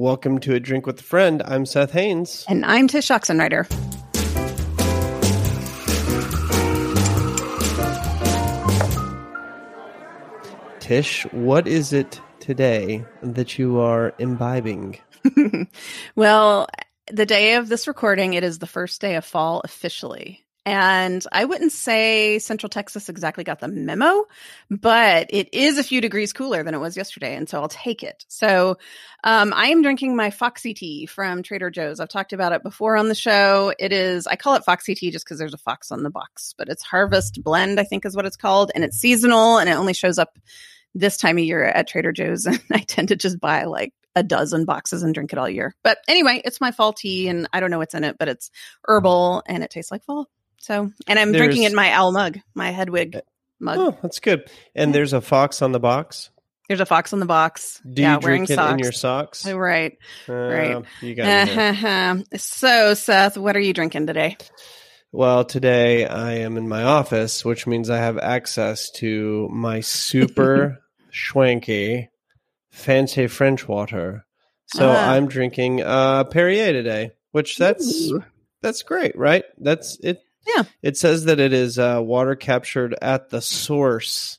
Welcome to A Drink with a Friend. I'm Seth Haynes. And I'm Tsh Oxenreider. Tsh, what is it today that you are imbibing? well, the day of this recording, it is the first day of fall officially. And I wouldn't say Central Texas exactly got the memo, but it is a few degrees cooler than it was yesterday. And so I'll take it. So um, I am drinking my Foxy tea from Trader Joe's. I've talked about it before on the show. It is, I call it Foxy tea just because there's a fox on the box, but it's Harvest Blend, I think is what it's called. And it's seasonal and it only shows up this time of year at Trader Joe's. And I tend to just buy like a dozen boxes and drink it all year. But anyway, it's my fall tea and I don't know what's in it, but it's herbal and it tastes like fall. So, and I'm there's, drinking it in my owl mug, my Hedwig mug. Oh, that's good. And there's a fox on the box. There's a fox on the box. Do yeah, you drink it socks. in your socks? Right, uh, right. You got uh-huh. So, Seth, what are you drinking today? Well, today I am in my office, which means I have access to my super schwanky, fancy French water. So uh. I'm drinking uh, Perrier today, which that's Ooh. that's great, right? That's it. Yeah. It says that it is uh, water captured at the source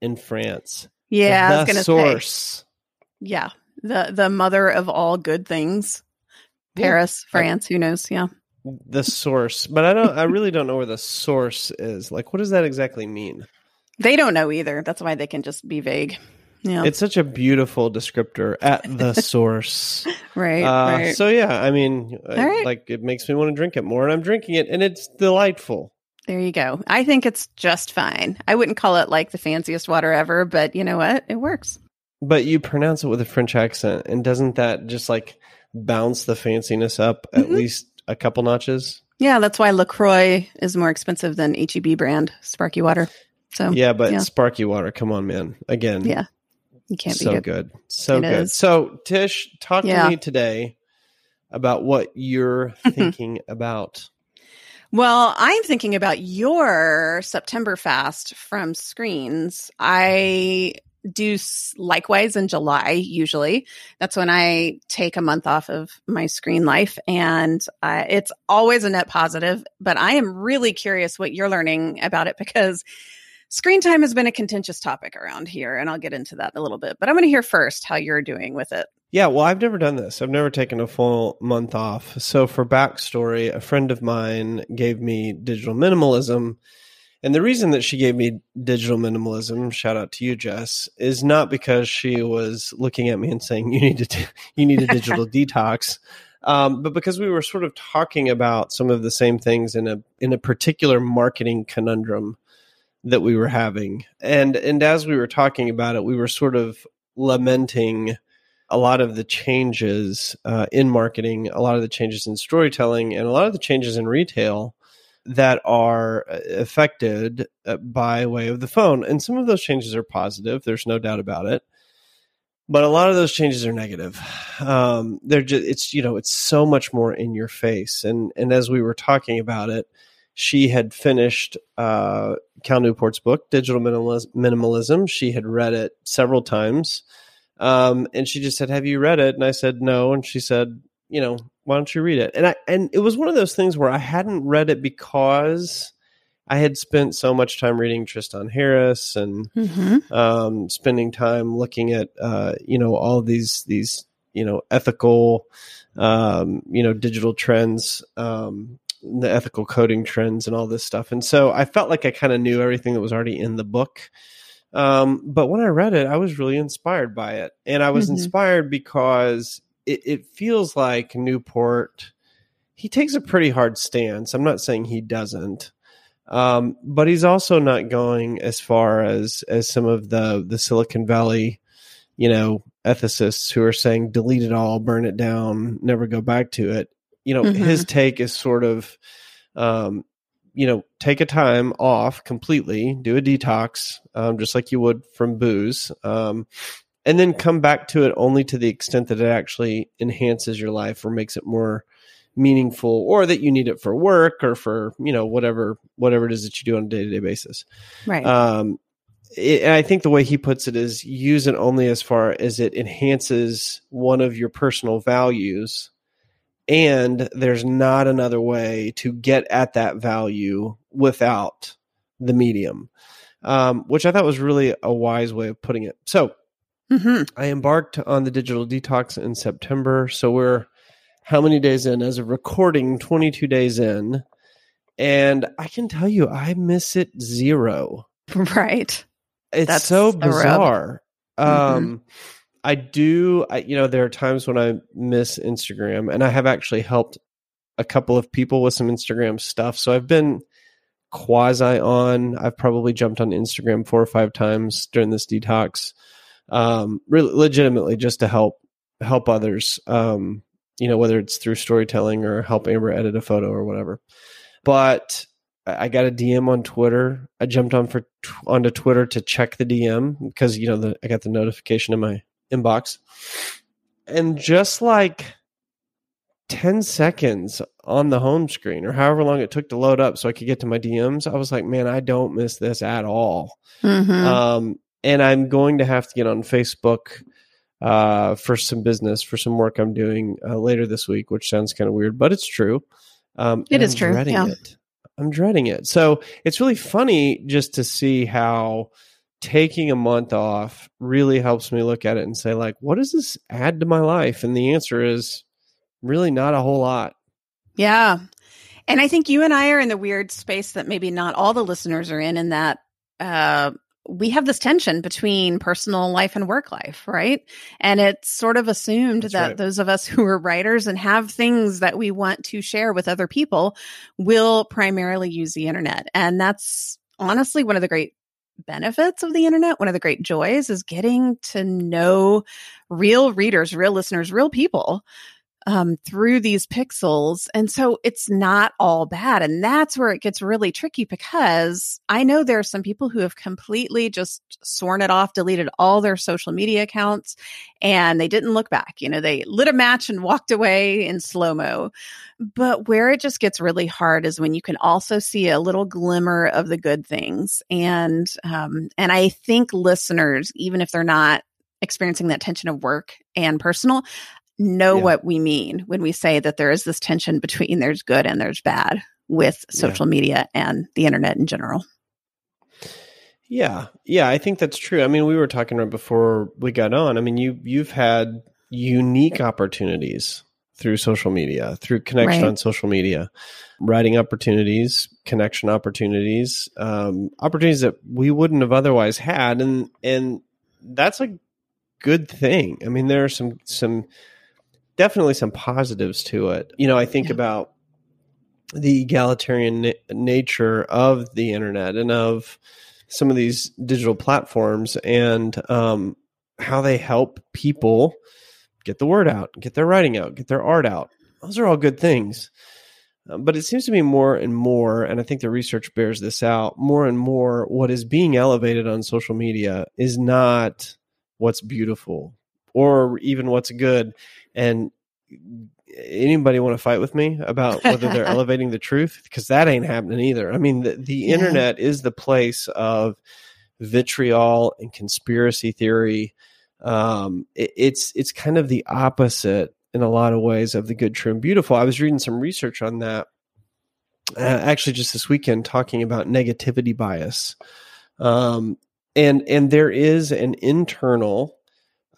in France. Yeah, the I source. Say, yeah, the the mother of all good things, Paris, yeah. France. Who knows? Yeah, the source, but I don't. I really don't know where the source is. Like, what does that exactly mean? They don't know either. That's why they can just be vague. Yeah. It's such a beautiful descriptor at the source. right, uh, right, So yeah, I mean, right. like it makes me want to drink it more and I'm drinking it and it's delightful. There you go. I think it's just fine. I wouldn't call it like the fanciest water ever, but you know what? It works. But you pronounce it with a French accent and doesn't that just like bounce the fanciness up mm-hmm. at least a couple notches? Yeah, that's why LaCroix is more expensive than HEB brand sparky water. So Yeah, but yeah. sparky water, come on man. Again. Yeah. You can't so be good. good. So it good. Is. So Tsh, talk yeah. to me today about what you're thinking about. Well, I'm thinking about your September fast from screens. I do likewise in July, usually. That's when I take a month off of my screen life. And uh, it's always a net positive. But I am really curious what you're learning about it because Screen time has been a contentious topic around here, and I'll get into that in a little bit. But I'm going to hear first how you're doing with it. Yeah, well, I've never done this. I've never taken a full month off. So, for backstory, a friend of mine gave me digital minimalism. And the reason that she gave me digital minimalism, shout out to you, Jess, is not because she was looking at me and saying you need to you need a digital detox, um, but because we were sort of talking about some of the same things in a in a particular marketing conundrum that we were having. And and as we were talking about it, we were sort of lamenting a lot of the changes uh, in marketing, a lot of the changes in storytelling, and a lot of the changes in retail that are uh, affected uh, by way of the phone. And some of those changes are positive. There's no doubt about it. But a lot of those changes are negative. Um, they're just, it's, you know, it's so much more in your face. And, and as we were talking about it, she had finished uh, Cal Newport's book, Digital Minimalism. She had read it several times. Um, and she just said, Have you read it? And I said, No. And she said, You know, why don't you read it? And I and it was one of those things where I hadn't read it because I had spent so much time reading Tristan Harris and mm-hmm. um, spending time looking at uh, you know all these these you know ethical um, you know digital trends um, the ethical coding trends and all this stuff. And so I felt like I kind of knew everything that was already in the book. Um, but when I read it, I was really inspired by it. And I was mm-hmm. inspired because it, it feels like Newport, he takes a pretty hard stance. I'm not saying he doesn't. Um, but he's also not going as far as as some of the the Silicon Valley, you know, ethicists who are saying delete it all, burn it down, never go back to it you know, mm-hmm. his take is sort of, um, you know, take a time off completely, do a detox, um, just like you would from booze, um, and then come back to it only to the extent that it actually enhances your life or makes it more meaningful, or that you need it for work or for you know whatever whatever it is that you do on a day to day basis. Right. Um, it, I think the way he puts it is use it only as far as it enhances one of your personal values and there's not another way to get at that value without the medium um, which i thought was really a wise way of putting it. So mm-hmm. i embarked on the digital detox in september. So we're how many days in? As of recording 22 days in. And i can tell you i miss it zero. Right. It's That's so bizarre. Mm-hmm. I do, I, you know, there are times when I miss Instagram, and I have actually helped a couple of people with some Instagram stuff. So I've been quasi on. I've probably jumped on Instagram four or five times during this detox, um, really legitimately just to help help others. Um, you know, whether it's through storytelling or help Amber edit a photo or whatever. But I got a DM on Twitter. I jumped on for onto Twitter to check the DM because you know the, I got the notification in my inbox. And just like 10 seconds on the home screen or however long it took to load up so I could get to my DMs, I was like, man, I don't miss this at all. Mm-hmm. Um, and I'm going to have to get on Facebook uh, for some business, for some work I'm doing uh, later this week, which sounds kind of weird, but it's true. Um, it is I'm true. Dreading yeah. it. I'm dreading it. So it's really funny just to see how taking a month off really helps me look at it and say like what does this add to my life and the answer is really not a whole lot yeah and i think you and i are in the weird space that maybe not all the listeners are in in that uh, we have this tension between personal life and work life, right? And it's sort of assumed That's that right. those of us who are writers and have things that we want to share with other people will primarily use the internet. And that's honestly one of the great benefits of the internet, one of the great joys is getting to know real readers, real listeners, real people um, through these pixels. And so it's not all bad. And that's where it gets really tricky because I know there are some people who have completely just sworn it off, deleted all their social media accounts, and they didn't look back. You know, they lit a match and walked away in slow mo. But where it just gets really hard is when you can also see a little glimmer of the good things. And, um, and I think listeners, even if they're not experiencing that tension of work and personal, know yeah. what we mean when we say that there is this tension between there's good and there's bad with social yeah. media and the internet in general. Yeah. Yeah, I think that's true. I mean, we were talking right before we got on. I mean, you you've had unique opportunities through social media, through connection right. on social media, writing opportunities, connection opportunities, um, opportunities that we wouldn't have otherwise had, and and that's a good thing. I mean, there are some some definitely some positives to it. You know, I think yeah. about the egalitarian na- nature of the internet and of some of these digital platforms and um, how they help people get the word out, get their writing out, get their art out. Those are all good things. Um, but it seems to me more and more, and I think the research bears this out, more and more what is being elevated on social media is not what's beautiful or even what's good. And anybody want to fight with me about whether they're elevating the truth? Because that ain't happening either. I mean, the, the yeah. internet is the place of vitriol and conspiracy theory. Um, it, it's it's kind of the opposite in a lot of ways of the good, true, and beautiful. I was reading some research on that. Uh, actually, just this weekend, talking about negativity bias, um, and and there is an internal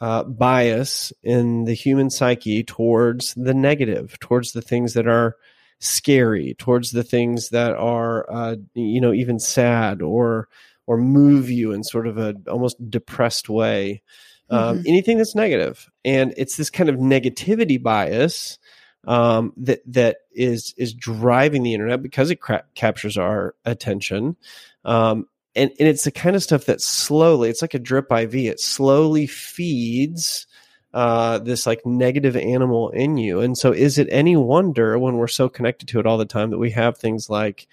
uh, bias in the human psyche towards the negative, towards the things that are scary, towards the things that are, uh, you know, even sad or or move you in sort of a almost depressed way. Um, mm-hmm. Anything that's negative, and it's this kind of negativity bias um, that that is is driving the internet because it cra- captures our attention. Um, and, and it's the kind of stuff that slowly it's like a drip iv it slowly feeds uh, this like negative animal in you. And so is it any wonder when we're so connected to it all the time that we have things like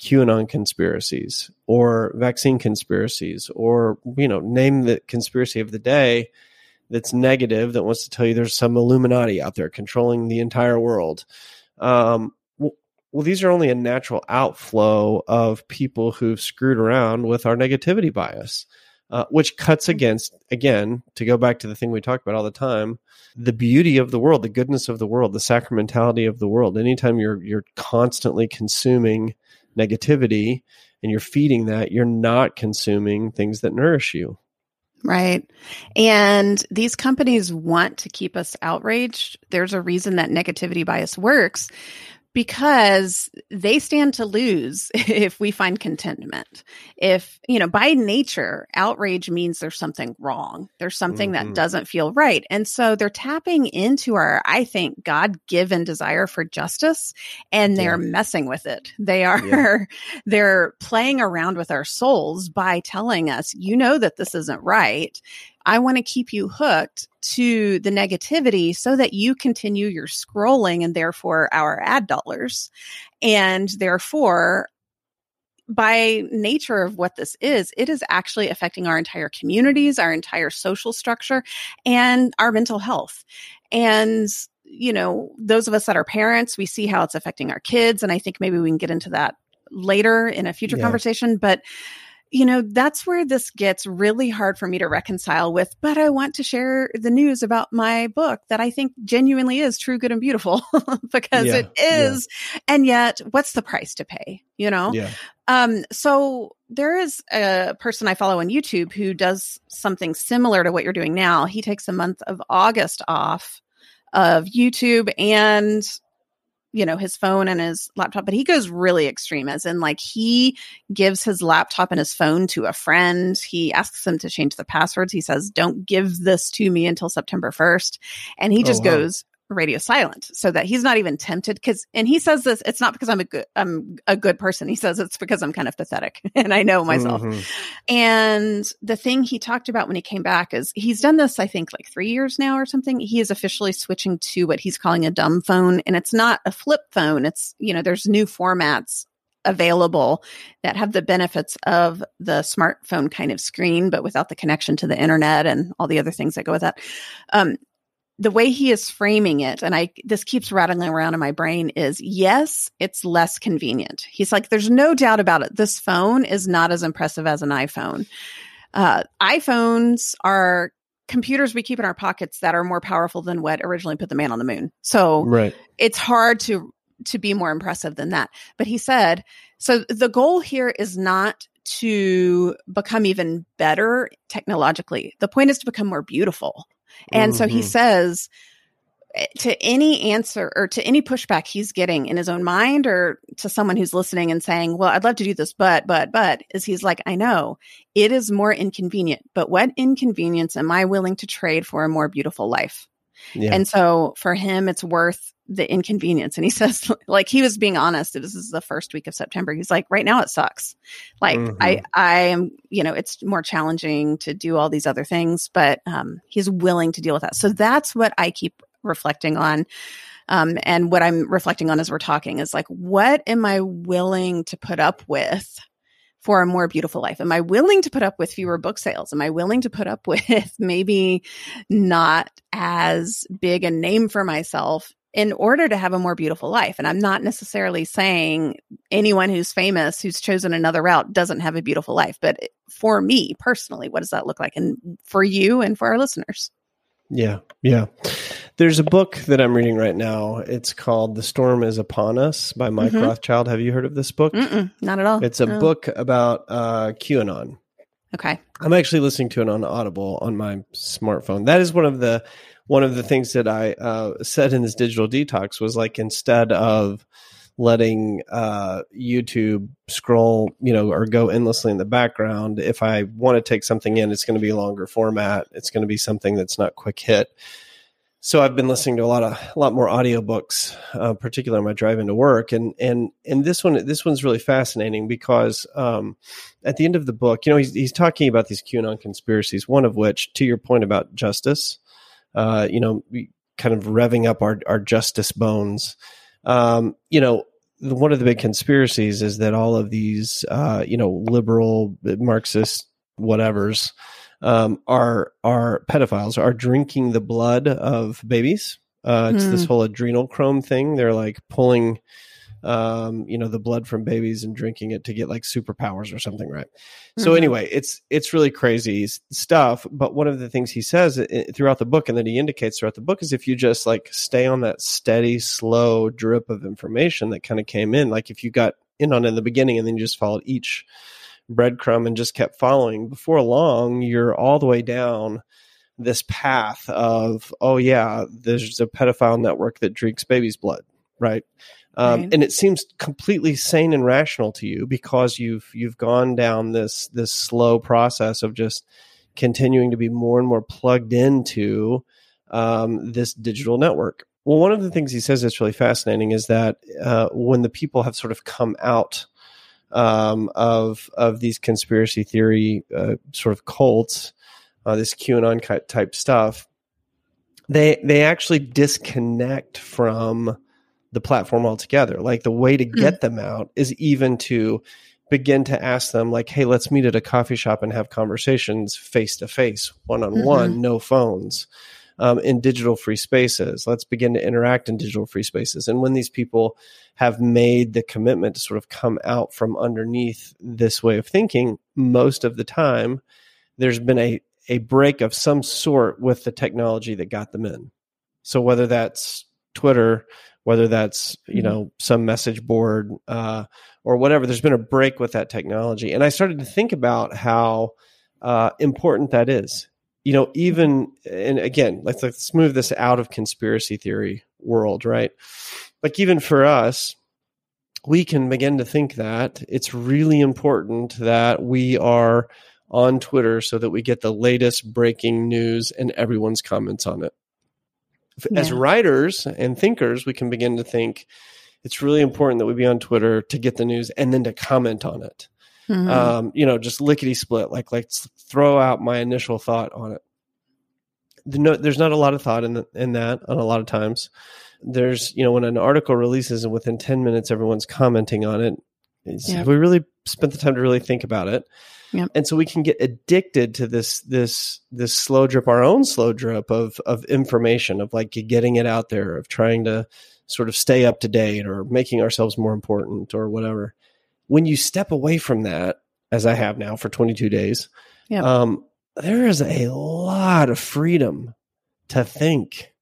qanon conspiracies or vaccine conspiracies or you know name the conspiracy of the day that's negative that wants to tell you there's some illuminati out there controlling the entire world. Um, well, these are only a natural outflow of people who've screwed around with our negativity bias. uh, which cuts against again to go back to the thing we talk about all the time the beauty of the world the goodness of the world the sacramentality of the world anytime you're you're constantly consuming negativity and you're feeding that you're not consuming things that nourish you Right. And these companies want to keep us outraged. There's a reason that negativity bias works because they stand to lose if we find contentment. If, you know, by nature, outrage means there's something wrong. There's something mm-hmm. that doesn't feel right. And so they're tapping into our, I think, God given desire for justice and they're yeah. messing with it. They are, yeah. they're playing around with our souls by telling us, you know, that this isn't right. I want to keep you hooked to the negativity so that you continue your scrolling and therefore our ad dollars. And therefore, by nature of what this is, it is actually affecting our entire communities, our entire social structure, and our mental health. And you know, those of us that are parents, we see how it's affecting our kids. And I think maybe we can get into that later in a future yeah. conversation. But you know, that's where this gets really hard for me to reconcile with. But I want to share the news about my book that I think genuinely is true, good, and beautiful because yeah, it is. Yeah. And yet, what's the price to pay? You know? Yeah. Um, so there is a person I follow on YouTube who does something similar to what you're doing now. He takes a month of August off of YouTube and you know, his phone and his laptop, but he goes really extreme as in like he gives his laptop and his phone to a friend. He asks them to change the passwords. He says, don't give this to me until September 1st. And he oh, just wow. goes radio silent so that he's not even tempted because and he says this it's not because i'm a good i'm a good person he says it's because i'm kind of pathetic and i know myself mm-hmm. and the thing he talked about when he came back is he's done this i think like three years now or something he is officially switching to what he's calling a dumb phone and it's not a flip phone it's you know there's new formats available that have the benefits of the smartphone kind of screen, but without the connection to the internet and all the other things that go with that. Um, the way he is framing it, and I this keeps rattling around in my brain, is yes, it's less convenient. He's like, there's no doubt about it. This phone is not as impressive as an iPhone. Uh, iPhones are computers we keep in our pockets that are more powerful than what originally put the man on the moon. So right. it's hard to to be more impressive than that. But he said, so the goal here is not to become even better technologically. The point is to become more beautiful. And mm-hmm. so he mm-hmm. says eh, to any answer or to any pushback he's getting in his own mind or to someone who's listening and saying, Well, I'd love to do this, but, but, but, is he's like, I know it is more inconvenient, but what inconvenience am I willing to trade for a more beautiful life? Yeah. And so for him, it's worth the inconvenience. And he says, like, he was being honest. This is the first week of September. He's like, right now it sucks. Like, mm-hmm. I, I am, you know, it's more challenging to do all these other things, but um, he's willing to deal with that. So that's what I keep reflecting on. Um, and what I'm reflecting on as we're talking is like, what am I willing to put up with for a more beautiful life? Am I willing to put up with fewer book sales? Am I willing to put up with maybe not as big a name for myself in order to have a more beautiful life. And I'm not necessarily saying anyone who's famous who's chosen another route doesn't have a beautiful life. But for me personally, what does that look like? And for you and for our listeners? Yeah, yeah. There's a book that I'm reading right now. It's called The Storm is Upon Us by Mike mm-hmm. Rothschild. Have you heard of this book? Mm-mm, not at all. It's a no. book about uh, QAnon. Okay. I'm actually listening to it on Audible on my smartphone. That is one of the one of the things that I uh, said in this digital detox was like instead of letting uh, YouTube scroll, you know, or go endlessly in the background, if I want to take something in, it's going to be a longer format. It's going to be something that's not quick hit. So I've been listening to a lot of a lot more audiobooks, uh, particularly on my drive into work, and and and this one this one's really fascinating because um, at the end of the book, you know, he's he's talking about these QAnon conspiracies. One of which, to your point about justice, uh, you know, kind of revving up our, our justice bones. Um, you know, one of the big conspiracies is that all of these, uh, you know, liberal Marxist whatevers um, are are pedophiles, are drinking the blood of babies. Uh, it's mm. this whole adrenochrome thing. They're like pulling um, you know, the blood from babies and drinking it to get like superpowers or something, right? So Mhm. anyway, it's it's really crazy stuff. But one of the things he says throughout the book, and that he indicates throughout the book, is if you just like stay on that steady, slow drip of information that kind of came in, like if you got in on it in the beginning and then you just followed each breadcrumb and just kept following, before long, you're all the way down this path of, oh yeah, there's a pedophile network that drinks baby's blood, right? Um, Right. And it seems completely sane and rational to you because you've you've gone down this this slow process of just continuing to be more and more plugged into um, this digital network. Well, one of the things he says that's really fascinating is that uh, when the people have sort of come out um, of of these conspiracy theory uh, sort of cults, uh, this QAnon type stuff, they they actually disconnect from the platform altogether. Like the way to get them out is even to begin to ask them, like, "Hey, let's meet at a coffee shop and have conversations face to face, one on one, no phones." Um, in digital free spaces. Let's begin to interact in digital free spaces. And when these people have made the commitment to sort of come out from underneath this way of thinking, most of the time, there's been a, a break of some sort with the technology that got them in. So whether that's Twitter, whether that's you Mhm. know some message board uh, or whatever, there's been a break with that technology. And I started to think about how uh, important that is. You know, even and again, let's let's move this out of conspiracy theory world, right? Like even for us, we can begin to think that it's really important that we are on Twitter so that we get the latest breaking news and everyone's comments on it. F- As writers and thinkers, we can begin to think it's really important that we be on Twitter to get the news and then to comment on it. Mhm. Um, you know, just lickety split, like let's throw out my initial thought on it. No, there's not a lot of thought in the, in that on a lot of times. There's you know when an article releases and within ten minutes everyone's commenting on it. Yeah. Have we really spent the time to really think about it? Yep. And so we can get addicted to this this this slow drip, our own slow drip of of information, of like getting it out there, of trying to sort of stay up to date or making ourselves more important or whatever. When you step away from that, as I have now for 22 days, Yep. um, there is a lot of freedom to think.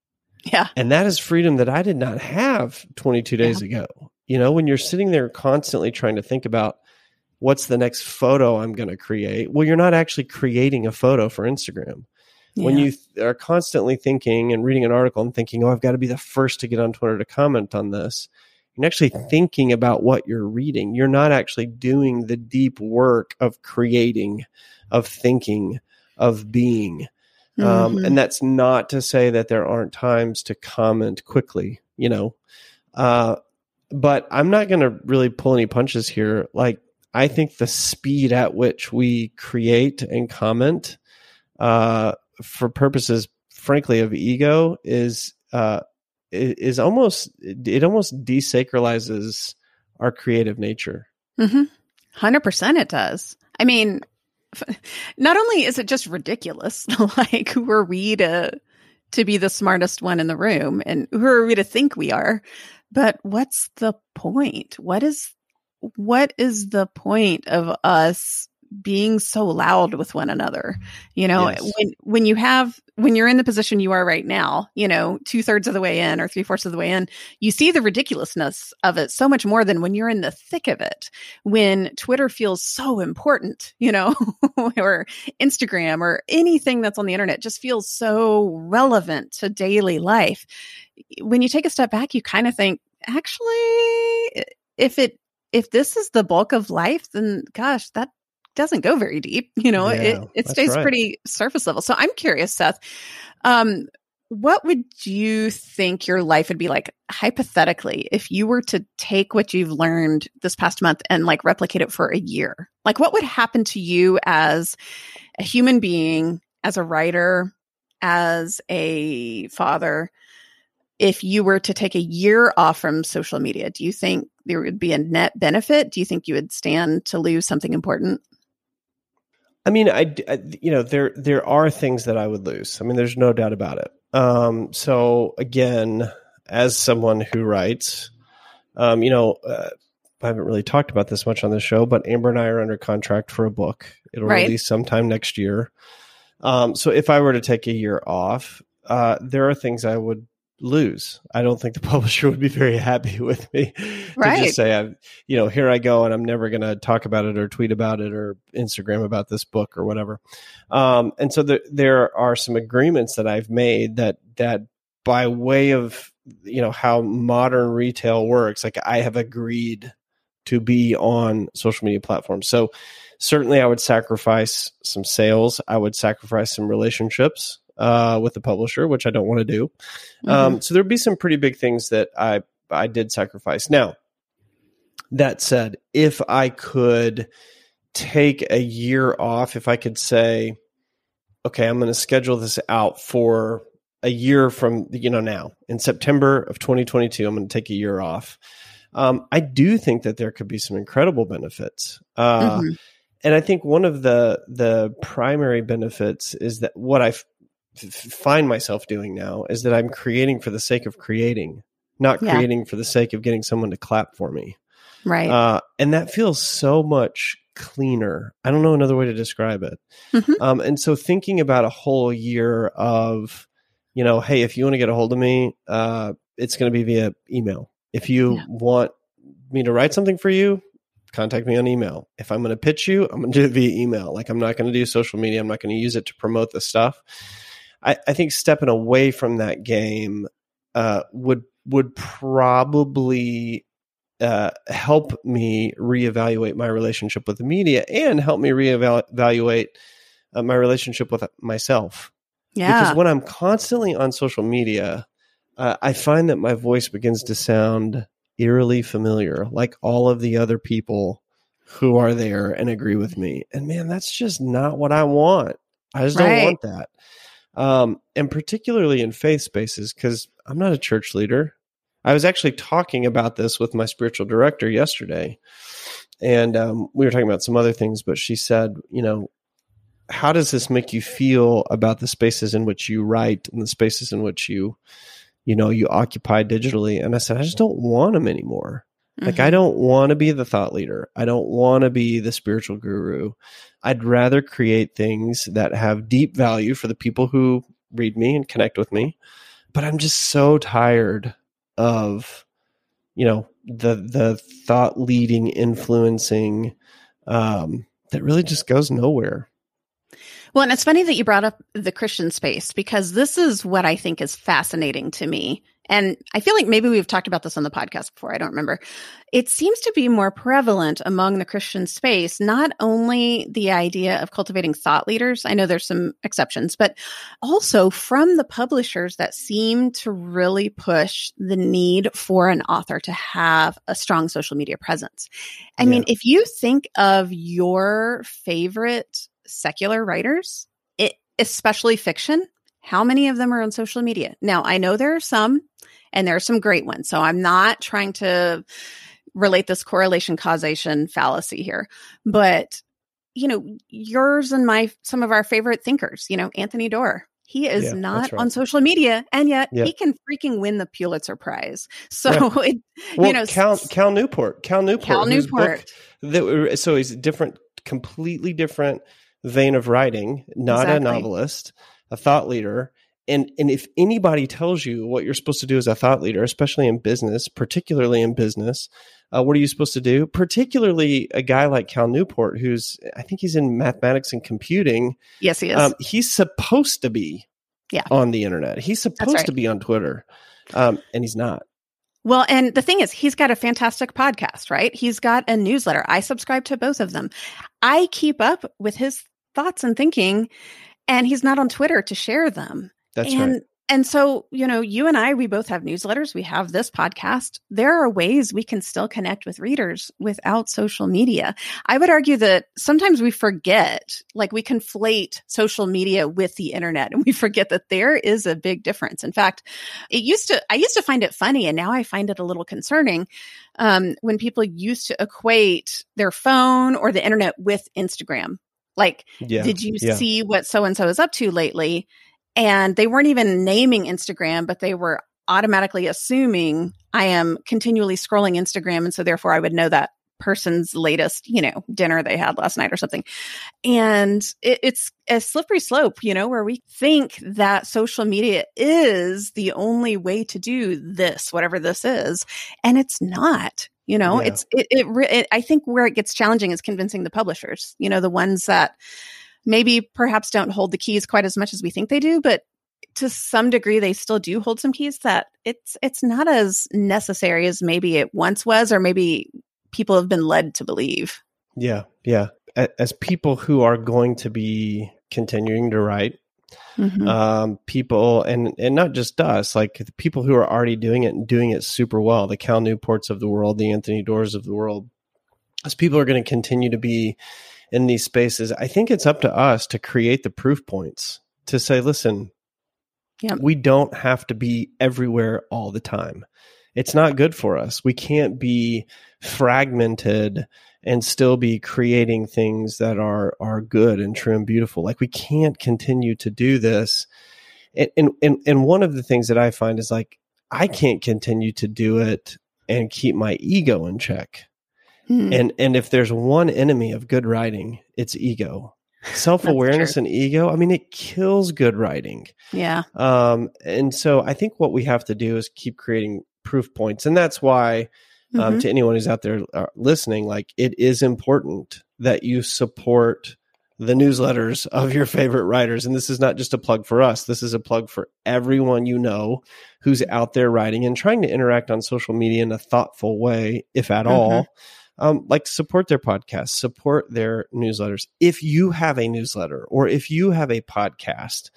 yeah. And that is freedom that I did not have 22 days ago. You know, when you're sitting there constantly trying to think about what's the next photo I'm going to create, well, you're not actually creating a photo for Instagram. When you th- are constantly thinking and reading an article and thinking, oh, I've got to be the first to get on Twitter to comment on this, you're actually thinking about what you're reading. You're not actually doing the deep work of creating, of thinking, of being. Um, Mhm. and that's not to say that there aren't times to comment quickly, you know. Uh, but I'm not going to really pull any punches here. Like, I think the speed at which we create and comment uh, for purposes, frankly, of ego is uh, is almost it almost desacralizes our creative nature. Mm-hmm. Hundred percent, it does. I mean, not only is it just ridiculous, like who are we to to be the smartest one in the room, and who are we to think we are? But what's the point? What is what is the point of us being so loud with one another? You know, Yes. when when you have when you're in the position you are right now, you know, two thirds of the way in or three fourths of the way in, you see the ridiculousness of it so much more than when you're in the thick of it when Twitter feels so important, you know, or Instagram or anything that's on the internet just feels so relevant to daily life. When you take a step back, you kind of think, actually, if it if this is the bulk of life, then gosh, that doesn't go very deep. You know, Yeah, it it stays right. pretty surface level. So I'm curious, Seth. Um, what would you think your life would be like hypothetically if you were to take what you've learned this past month and like replicate it for a year? Like what would happen to you as a human being, as a writer, as a father if you were to take a year off from social media? Do you think there would be a net benefit? Do you think you would stand to lose something important? I mean, I, I- you know there there are things that I would lose. I mean, there's no doubt about it. Um, so again, as someone who writes, Um, you know, uh, I haven't really talked about this much on the show, but Amber and I are under contract for a book. It'll Right. release sometime next year. Um, so if I were to take a year off, uh, there are things I would lose. I don't think the publisher would be very happy with me to just say, I, you know, here I go, and I'm never going to talk about it or tweet about it or Instagram about this book or whatever. Um, and so there, there are some agreements that I've made that that by way of you know how modern retail works, like I have agreed to be on social media platforms. So certainly I would sacrifice some sales. I would sacrifice some relationships uh, with the publisher, which I don't want to do. Mm-hmm. Um, so there'd be some pretty big things that I I did sacrifice. Now, that said, if I could take a year off, if I could say, okay, I'm going to schedule this out for a year from you know now in September of 2022, I'm going to take a year off. Um, I do think that there could be some incredible benefits. Uh, Mhm. and I think one of the the primary benefits is that what I find myself doing now is that I'm creating for the sake of creating, not Yeah. creating for the sake of getting someone to clap for me. right. Uh, and that feels so much cleaner. I don't know another way to describe it. Mhm. Um, and so thinking about a whole year of, you know, hey, if you want to get a hold of me, uh, it's going to be via email. If you Yeah. want me to write something for you, contact me on email. If I'm going to pitch you, I'm going to do it via email. Like I'm not going to do social media. I'm not going to use it to promote the stuff. I, I think stepping away from that game uh, would would probably uh, help me reevaluate my relationship with the media and help me reevaluate uh, my relationship with myself. yeah. Because when I'm constantly on social media, uh, I find that my voice begins to sound eerily familiar, like all of the other people who are there and agree with me. And man, that's just not what I want. I just don't want that. Um, and particularly in faith spaces, because I'm not a church leader. I was actually talking about this with my spiritual director yesterday. And um, we were talking about some other things, but she said, you know, how does this make you feel about the spaces in which you write and the spaces in which you you know you occupy digitally and i said i just don't want them anymore like Mhm. i don't want to be the thought leader i don't want to be the spiritual guru i'd rather create things that have deep value for the people who read me and connect with me but i'm just so tired of you know the the thought leading influencing um that really just goes nowhere Well, and it's funny that you brought up the Christian space because this is what I think is fascinating to me. And I feel like maybe we've talked about this on the podcast before. I don't remember. It seems to be more prevalent among the Christian space, not only the idea of cultivating thought leaders. I know there's some exceptions, but also from the publishers that seem to really push the need for an author to have a strong social media presence. I Yeah. mean, if you think of your favorite secular writers, it, especially fiction, how many of them are on social media? Now, I know there are some, and there are some great ones. So I'm not trying to relate this correlation causation fallacy here, but you know, yours and my some of our favorite thinkers, you know, Anthony Doerr. He is Yeah, not right. on social media, and yet Yeah. he can freaking win the Pulitzer Prize. So it, Well, you know, Cal, Cal Newport, Cal Newport, Cal Newport. that, so he's a different, completely different vein of writing. Not a novelist, a thought leader. And and if anybody tells you what you're supposed to do as a thought leader, especially in business, particularly in business, uh, what are you supposed to do? Particularly a guy like Cal Newport, who's I think he's in mathematics and computing. yes, he is. Um, he's supposed to be Yeah. on the internet. He's supposed right. to be on Twitter, um, and he's not. Well, and the thing is, he's got a fantastic podcast, right? He's got a newsletter. I subscribe to both of them. I keep up with his thoughts and thinking, and he's not on Twitter to share them. That's and right. and so, you know, you and I, we both have newsletters. We have this podcast. There are ways we can still connect with readers without social media. I would argue that sometimes we forget, like we conflate social media with the internet and we forget that there is a big difference. In fact, it used to, I used to find it funny and now I find it a little concerning. Um, when people used to equate their phone or the internet with Instagram. Like, Yeah. did you yeah. see what so and so is up to lately? And they weren't even naming Instagram, but they were automatically assuming I am continually scrolling Instagram. And so therefore I would know that person's latest, you know, dinner they had last night or something. And it, it's a slippery slope, you know, where we think that social media is the only way to do this, whatever this is. And it's not. You know, yeah. it's it, it, it. I think where it gets challenging is convincing the publishers. You know, the ones that maybe perhaps don't hold the keys quite as much as we think they do, but to some degree they still do hold some keys that it's it's not as necessary as maybe it once was or maybe people have been led to believe yeah yeah as people who are going to be continuing to write mm-hmm. um, people and and not just us like the people who are already doing it and doing it super well the cal newports of the world the anthony Doerr of the world as people are going to continue to be in these spaces i think it's up to us to create the proof points to say listen Yep. We don't have to be everywhere all the time. It's not good for us. We can't be fragmented and still be creating things that are are good and true and beautiful. Like we can't continue to do this. And and and one of the things that I find is like I can't continue to do it and keep my ego in check. Mm. And and if there's one enemy of good writing, it's ego self awareness and ego. I mean, it kills good writing. Yeah. Um, and so I think what we have to do is keep creating proof points, and that's why. Um, mm-hmm. to anyone who's out there uh, listening, like it is important that you support the newsletters of your favorite writers. And this is not just a plug for us. This is a plug for everyone you know who's out there writing and trying to interact on social media in a thoughtful way, if at mm-hmm. all um, like support their podcast, support their newsletters. If you have a newsletter or if you have a podcast,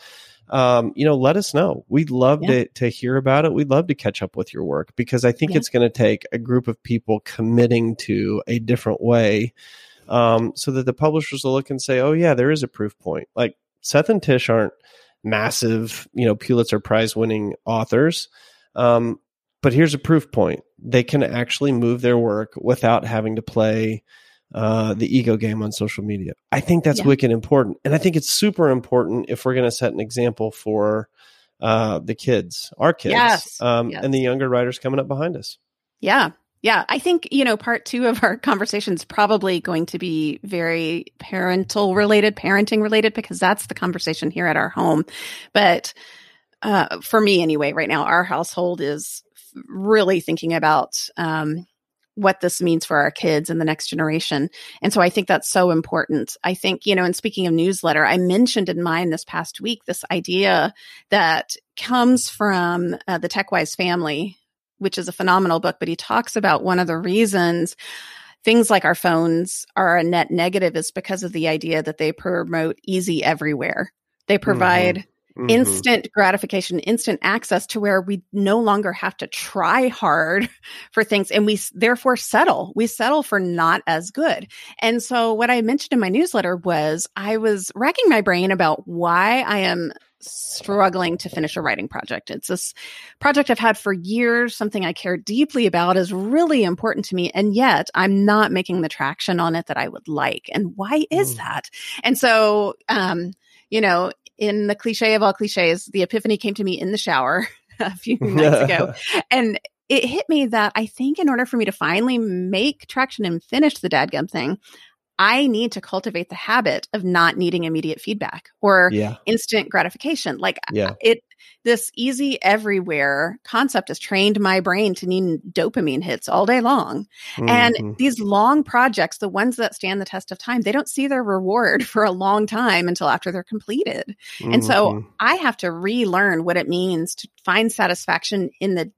um, you know, let us know. We'd love yeah. to, to hear about it. We'd love to catch up with your work because I think yeah. it's going to take a group of people committing to a different way um, so that the publishers will look and say, oh, yeah, there is a proof point. Like Seth and Tsh aren't massive, you know, Pulitzer Prize winning authors. Um, but here's a proof point they can actually move their work without having to play uh, the ego game on social media. I think that's yeah. wicked important. And I think it's super important if we're going to set an example for uh, the kids, our kids, yes. Um, yes. and the younger writers coming up behind us. Yeah. Yeah. I think, you know, part two of our conversation is probably going to be very parental related, parenting related, because that's the conversation here at our home. But uh, for me anyway, right now, our household is really thinking about um, what this means for our kids and the next generation. And so I think that's so important. I think, you know, and speaking of newsletter, I mentioned in mine this past week this idea that comes from uh, the TechWise family, which is a phenomenal book, but he talks about one of the reasons things like our phones are a net negative is because of the idea that they promote easy everywhere. They provide mm-hmm mm-hmm. instant gratification, instant access to where we no longer have to try hard for things and we therefore settle. We settle for not as good. And so what I mentioned in my newsletter was I was racking my brain about why I am struggling to finish a writing project. It's this project I've had for years, something I care deeply about is really important to me. And yet I'm not making the traction on it that I would like. And why is mm. that? And so, um, you know, in the cliche of all cliches, the epiphany came to me in the shower a few nights ago. And it hit me that I think in order for me to finally make traction and finish the dadgum thing, I need to cultivate the habit of not needing immediate feedback or yeah. instant gratification. Like yeah. it, this easy everywhere concept has trained my brain to need dopamine hits all day long. Mm-hmm. And these long projects, the ones that stand the test of time, they don't see their reward for a long time until after they're completed. Mm-hmm. And so mm-hmm. I have to relearn what it means to find satisfaction in the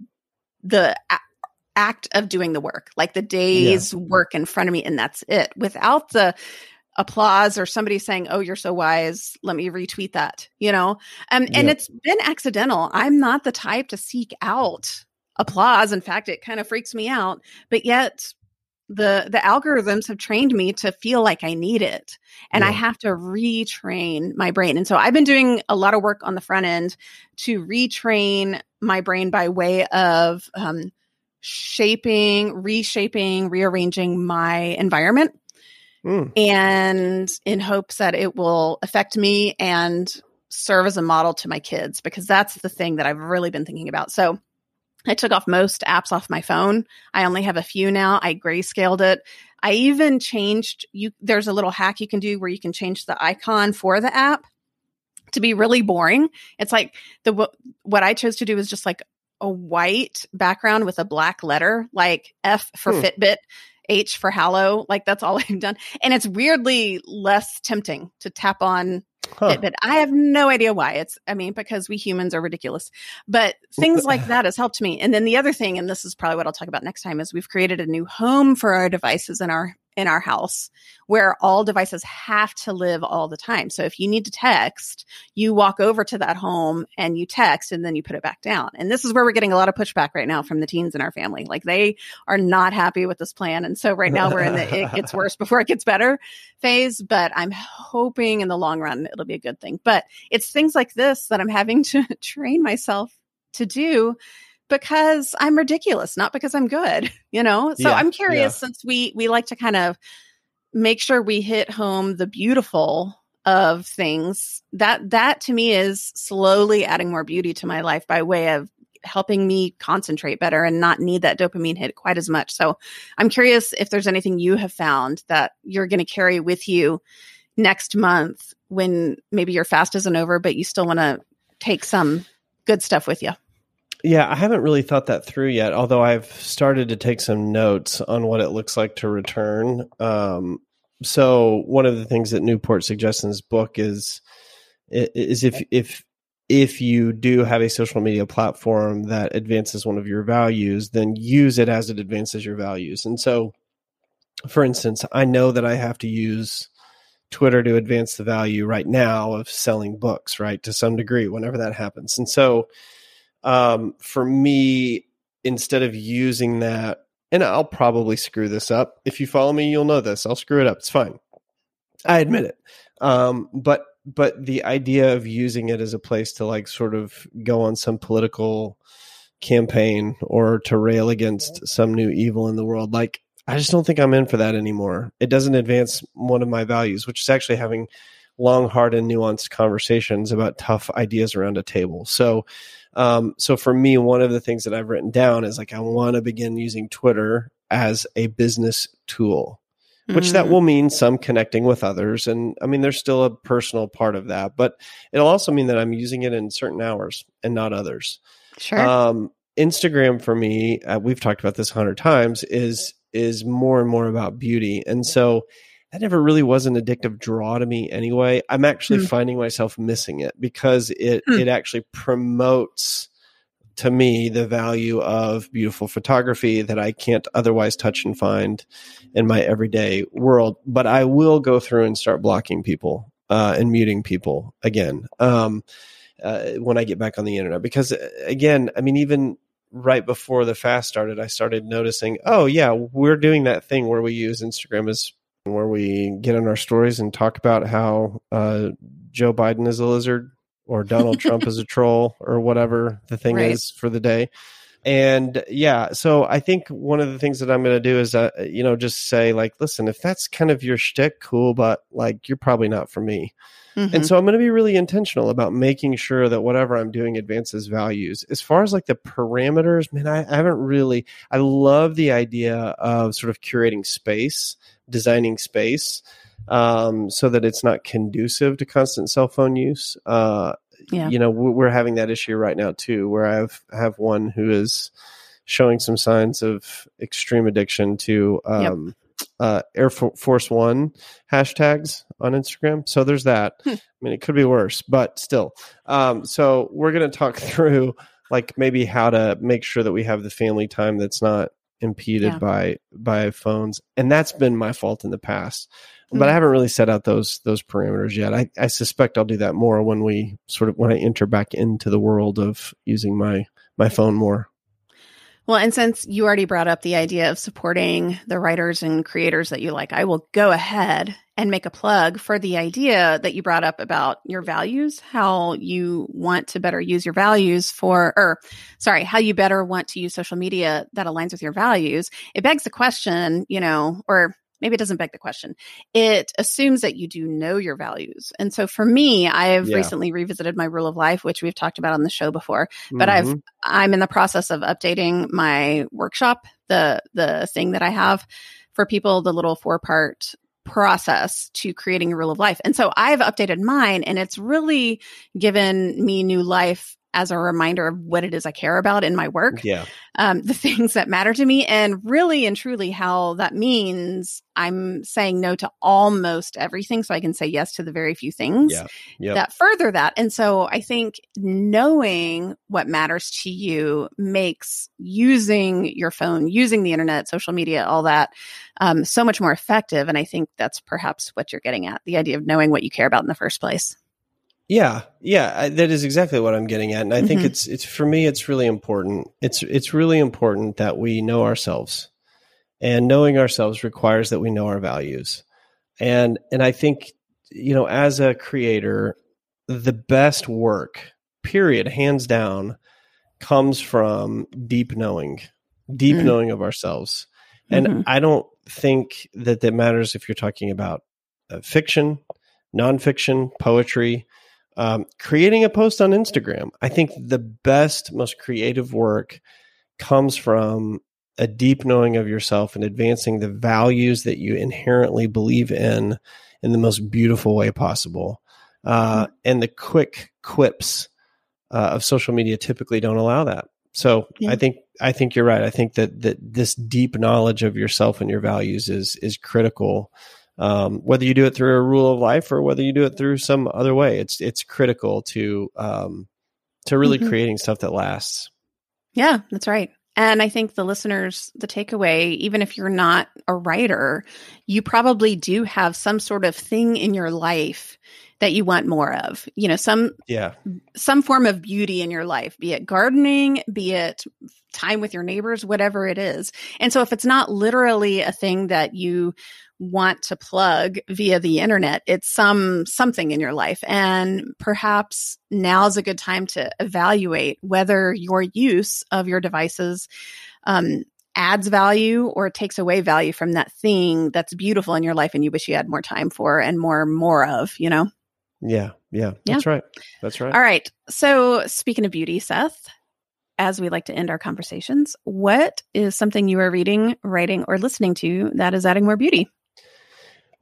the act of doing the work, like the day's yeah. work in front of me, and that's it. Without the applause or somebody saying, "Oh, you're so wise," let me retweet that. You know, um, and it's been accidental. I'm not the type to seek out applause. In fact, it kind of freaks me out. But yet, the the algorithms have trained me to feel like I need it, and yeah. I have to retrain my brain. And so I've been doing a lot of work on the front end to retrain my brain by way of um, shaping, reshaping, rearranging my environment. Mm. And in hopes that it will affect me and serve as a model to my kids, because that's the thing that I've really been thinking about. So I took off most apps off my phone. I only have a few now. I grayscaled it. I even changed you there's a little hack you can do where you can change the icon for the app to be really boring. It's like the what I chose to do was just like a white background with a black letter, like F for hmm. Fitbit, H for Hallow. Like that's all I've done. And it's weirdly less tempting to tap on huh. Fitbit. I have no idea why. It's, I mean, because we humans are ridiculous. But things like that has helped me. And then the other thing, and this is probably what I'll talk about next time, is we've created a new home for our devices in our in our house where all devices have to live all the time. So if you need to text, you walk over to that home and you text and then you put it back down. And this is where we're getting a lot of pushback right now from the teens in our family. Like they are not happy with this plan. And so right now we're in the it gets worse before it gets better phase, but I'm hoping in the long run it'll be a good thing. But it's things like this that I'm having to train myself to do because I'm ridiculous, not because I'm good, you know? So yeah, I'm curious yeah. since we we like to kind of make sure we hit home the beautiful of things. That that to me is slowly adding more beauty to my life by way of helping me concentrate better and not need that dopamine hit quite as much. So I'm curious if there's anything you have found that you're going to carry with you next month when maybe your fast isn't over, but you still want to take some good stuff with you. Yeah, I haven't really thought that through yet, although I've started to take some notes on what it looks like to return. Um, so one of the things that Newport suggests in his book is is if if if you do have a social media platform that advances one of your values, then use it as it advances your values. And so, for instance, I know that I have to use Twitter to advance the value right now of selling books, right, to some degree, whenever that happens. And so, um, for me, instead of using that, and I'll probably screw this up. If you follow me, you'll know this. I'll screw it up. It's fine. I admit it. Um, but but the idea of using it as a place to like sort of go on some political campaign or to rail against some new evil in the world, like I just don't think I'm in for that anymore. It doesn't advance one of my values, which is actually having long, hard, and nuanced conversations about tough ideas around a table. So um, so for me, one of the things that I've written down is like I want to begin using Twitter as a business tool, which that mm. will mean some connecting with others. And I mean, there's still a personal part of that, but it'll also mean that I'm using it in certain hours and not others. Sure. Um, Instagram for me, uh, we've talked about this a hundred times, is is more and more about beauty, and so that never really was an addictive draw to me anyway. I'm actually mm. finding myself missing it because it mm. it actually promotes to me the value of beautiful photography that I can't otherwise touch and find in my everyday world. But I will go through and start blocking people uh, and muting people again um, uh, when I get back on the internet because uh, again, I mean, even right before the fast started, I started noticing, oh yeah, we're doing that thing where we use Instagram as where we get in our stories and talk about how uh, Joe Biden is a lizard or Donald Trump is a troll or whatever the thing right. is for the day. And yeah, so I think one of the things that I'm going to do is, uh, you know, just say like, listen, if that's kind of your shtick, cool, but like, you're probably not for me. Mm-hmm. And so I'm going to be really intentional about making sure that whatever I'm doing advances values. As far as like the parameters, man, I, I haven't really, I love the idea of sort of curating space designing space um, so that it's not conducive to constant cell phone use. Uh, yeah. You know, we're having that issue right now too, where I have have one who is showing some signs of extreme addiction to um, yep. uh, Air Force One hashtags on Instagram. So there's that. Hmm. I mean, it could be worse, but still. Um, so we're going to talk through like maybe how to make sure that we have the family time that's not impeded yeah. by by phones and that's been my fault in the past mm-hmm. but i mm. haven't really set out those those parameters yet I, I suspect i'll do that more when we sort of when i enter back into the world of using my my phone more well, and since you already brought up the idea of supporting the writers and creators that you like, I will go ahead and make a plug for the idea that you brought up about your values, how you want to better use your values for, or sorry, how you better want to use social media that aligns with your values. It begs the question, you know, or maybe it doesn't beg the question. It assumes that you do know your values. And so for me, I've Yeah. recently revisited my rule of life, which we've talked about on the show before, but I've Mhm. I'm in the process of updating my workshop, the the thing that I have for people, the little four part process to creating a rule of life. And so I've updated mine and it's really given me new life as a reminder of what it is I care about in my work yeah, um, the things that matter to me and really and truly how that means I'm saying no to almost everything so I can say yes to the very few things yeah, yep. that further that. And so I think knowing what matters to you makes using your phone, using the internet, social media, all that um, so much more effective. And I think that's perhaps what you're getting at the idea of knowing what you care about in the first place. Yeah, yeah, I, that is exactly what I'm getting at, and I think Mhm. it's it's for me. It's really important. It's it's really important that we know ourselves, and knowing ourselves requires that we know our values, and and I think you know as a creator, the best work, period, hands down, comes from deep knowing, deep Mm. knowing of ourselves, and Mhm. I don't think that that matters if you're talking about uh, fiction, nonfiction, poetry um, creating a post on Instagram. I think the best, most creative work comes from a deep knowing of yourself and advancing the values that you inherently believe in in the most beautiful way possible. Uh, and the quick quips uh, of social media typically don't allow that. So Yeah. I think I think you're right. I think that that this deep knowledge of yourself and your values is is critical um, whether you do it through a rule of life or whether you do it through some other way. It's it's critical to um, to really Mhm. creating stuff that lasts. Yeah, that's right. And I think the listeners, the takeaway, even if you're not a writer, you probably do have some sort of thing in your life that you want more of. You know, some Yeah, some form of beauty in your life, be it gardening, be it time with your neighbors, whatever it is. And so if it's not literally a thing that you want to plug via the internet, it's some something in your life. And perhaps now's a good time to evaluate whether your use of your devices um, adds value or takes away value from that thing that's beautiful in your life and you wish you had more time for and more more of, you know? yeah, yeah. Yeah. That's right. That's right. All right. So, speaking of beauty, Seth, as we like to end our conversations, what is something you are reading, writing, or listening to that is adding more beauty?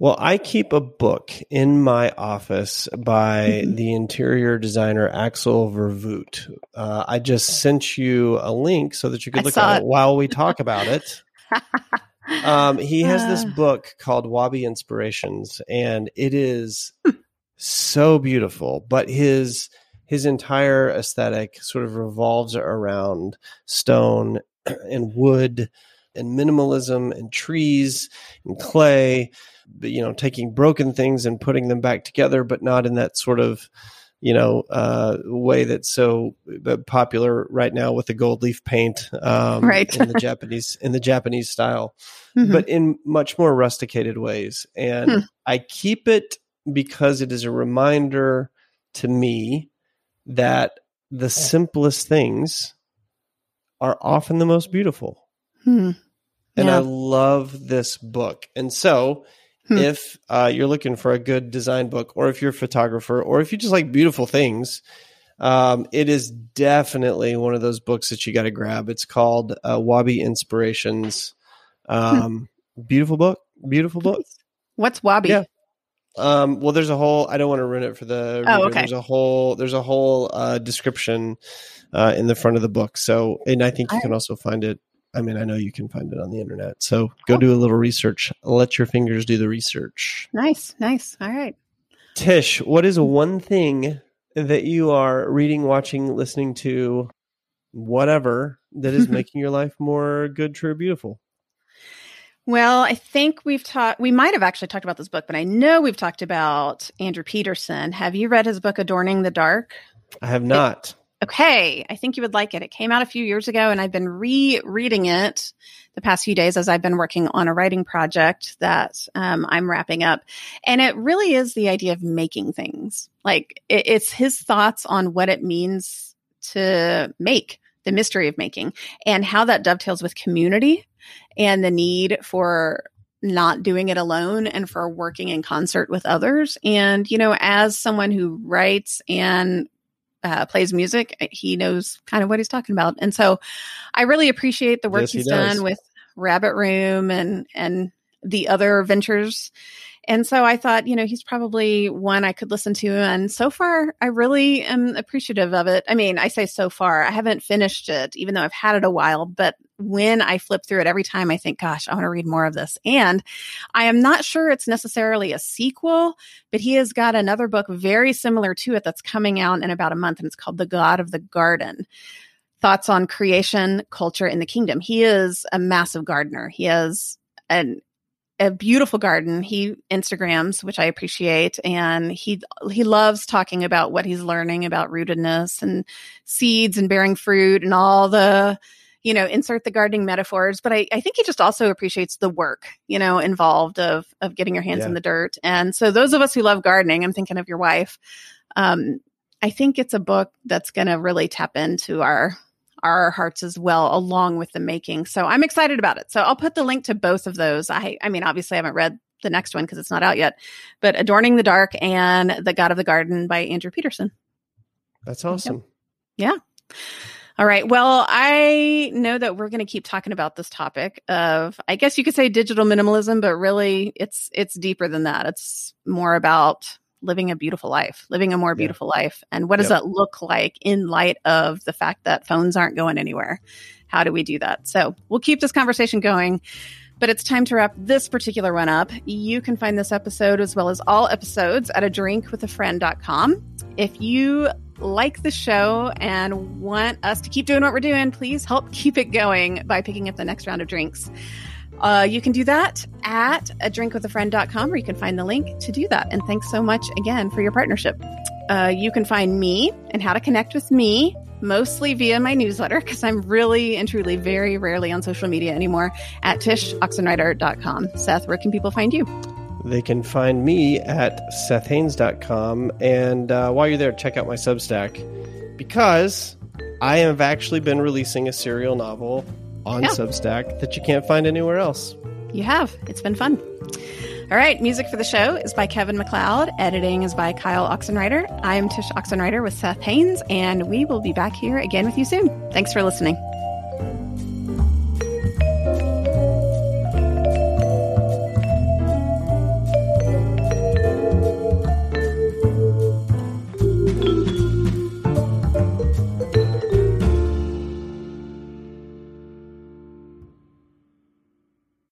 Well, I keep a book in my office by Mhm. the interior designer Axel Vervoordt. Uh, I just sent you a link so that you could I look at it. it while we talk about it. Um, he has this Uh. book called Wabi Inspirations, and it is so beautiful. But his his entire aesthetic sort of revolves around stone and wood and minimalism and trees and clay. But, you know, taking broken things and putting them back together, but not in that sort of you know uh, way that's so uh, popular right now with the gold leaf paint, um, Right. in the Japanese in the Japanese style Mhm. but in much more rusticated ways. And Hmm. I keep it because it is a reminder to me that the simplest things are often the most beautiful. Hmm. And I love this book. And so, Hmm. if uh, you're looking for a good design book, or if you're a photographer, or if you just like beautiful things, um, it is definitely one of those books that you got to grab. It's called uh, Wabi Inspirations. Um, beautiful book, beautiful book. What's Wabi? Yeah. Um, well, there's a whole. I don't want to ruin it for the. Oh, okay. There's a whole. There's a whole uh, description uh, in the front of the book. So, and I think you can also find it. I mean, I know you can find it on the internet. So go Cool. do a little research. Let your fingers do the research. Nice, nice. All right. Tsh, what is one thing that you are reading, watching, listening to, whatever that is making your life more good, true, beautiful? Well, I think we've talked, we might have actually talked about this book, but I know we've talked about Andrew Peterson. Have you read his book, Adorning the Dark? I have not. Okay, I think you would like it. It came out a few years ago, and I've been rereading it the past few days as I've been working on a writing project that um, I'm wrapping up. And it really is the idea of making things. Like it, it's his thoughts on what it means to make, the mystery of making, and how that dovetails with community and the need for not doing it alone and for working in concert with others. And, you know, as someone who writes and uh, plays music, he knows kind of what he's talking about. And so I really appreciate the work Yes, he's does. done with Rabbit Room and, and the other ventures. And so I thought, you know, he's probably one I could listen to. And so far, I really am appreciative of it. I mean, I say so far, I haven't finished it, even though I've had it a while. But when I flip through it every time, I think, gosh, I want to read more of this. And I am not sure it's necessarily a sequel, but he has got another book very similar to it that's coming out in about a month. And it's called The God of the Garden Thoughts on Creation, Culture, and the Kingdom. He is a massive gardener. He has an a beautiful garden. He Instagrams, which I appreciate, and he he loves talking about what he's learning about rootedness and seeds and bearing fruit and all the you know insert the gardening metaphors. But I, I think he just also appreciates the work you know involved of of getting your hands Yeah. in the dirt. And so those of us who love gardening, I'm thinking of your wife. Um, I think it's a book that's going to really tap into our our hearts as well along with the making. So i'm excited about it. So i'll put the link to both of those. I i mean obviously i haven't read the next one because it's not out yet but adorning the dark and the god of the garden by andrew peterson. That's awesome. Yeah. All right. Well i know that we're going to keep talking about this topic of i guess you could say digital minimalism but really it's it's deeper than that. It's more about living a beautiful life living a more Yeah. beautiful life and what does Yep. that look like in light of the fact that phones aren't going anywhere how do we do that so we'll keep this conversation going but it's time to wrap this particular one up. You can find this episode as well as all episodes at a drinkwithafriend.com. If you like the show and want us to keep doing what we're doing, please help keep it going by picking up the next round of drinks. Uh, you can do that at a drinkwithafriend.com, or you can find the link to do that. And thanks so much again for your partnership. Uh, you can find me and how to connect with me mostly via my newsletter because I'm really and truly very rarely on social media anymore at tshoxenreider.com. Seth, where can people find you? They can find me at sethhaines.com. And uh, while you're there, check out my Substack because I have actually been releasing a serial novel on Yeah. Substack that you can't find anywhere else. You have. It's been fun. All right. Music for the show is by Kevin MacLeod. Editing is by Kyle Oxenreider. I'm Tsh Oxenreider with Seth Haines, and we will be back here again with you soon. Thanks for listening.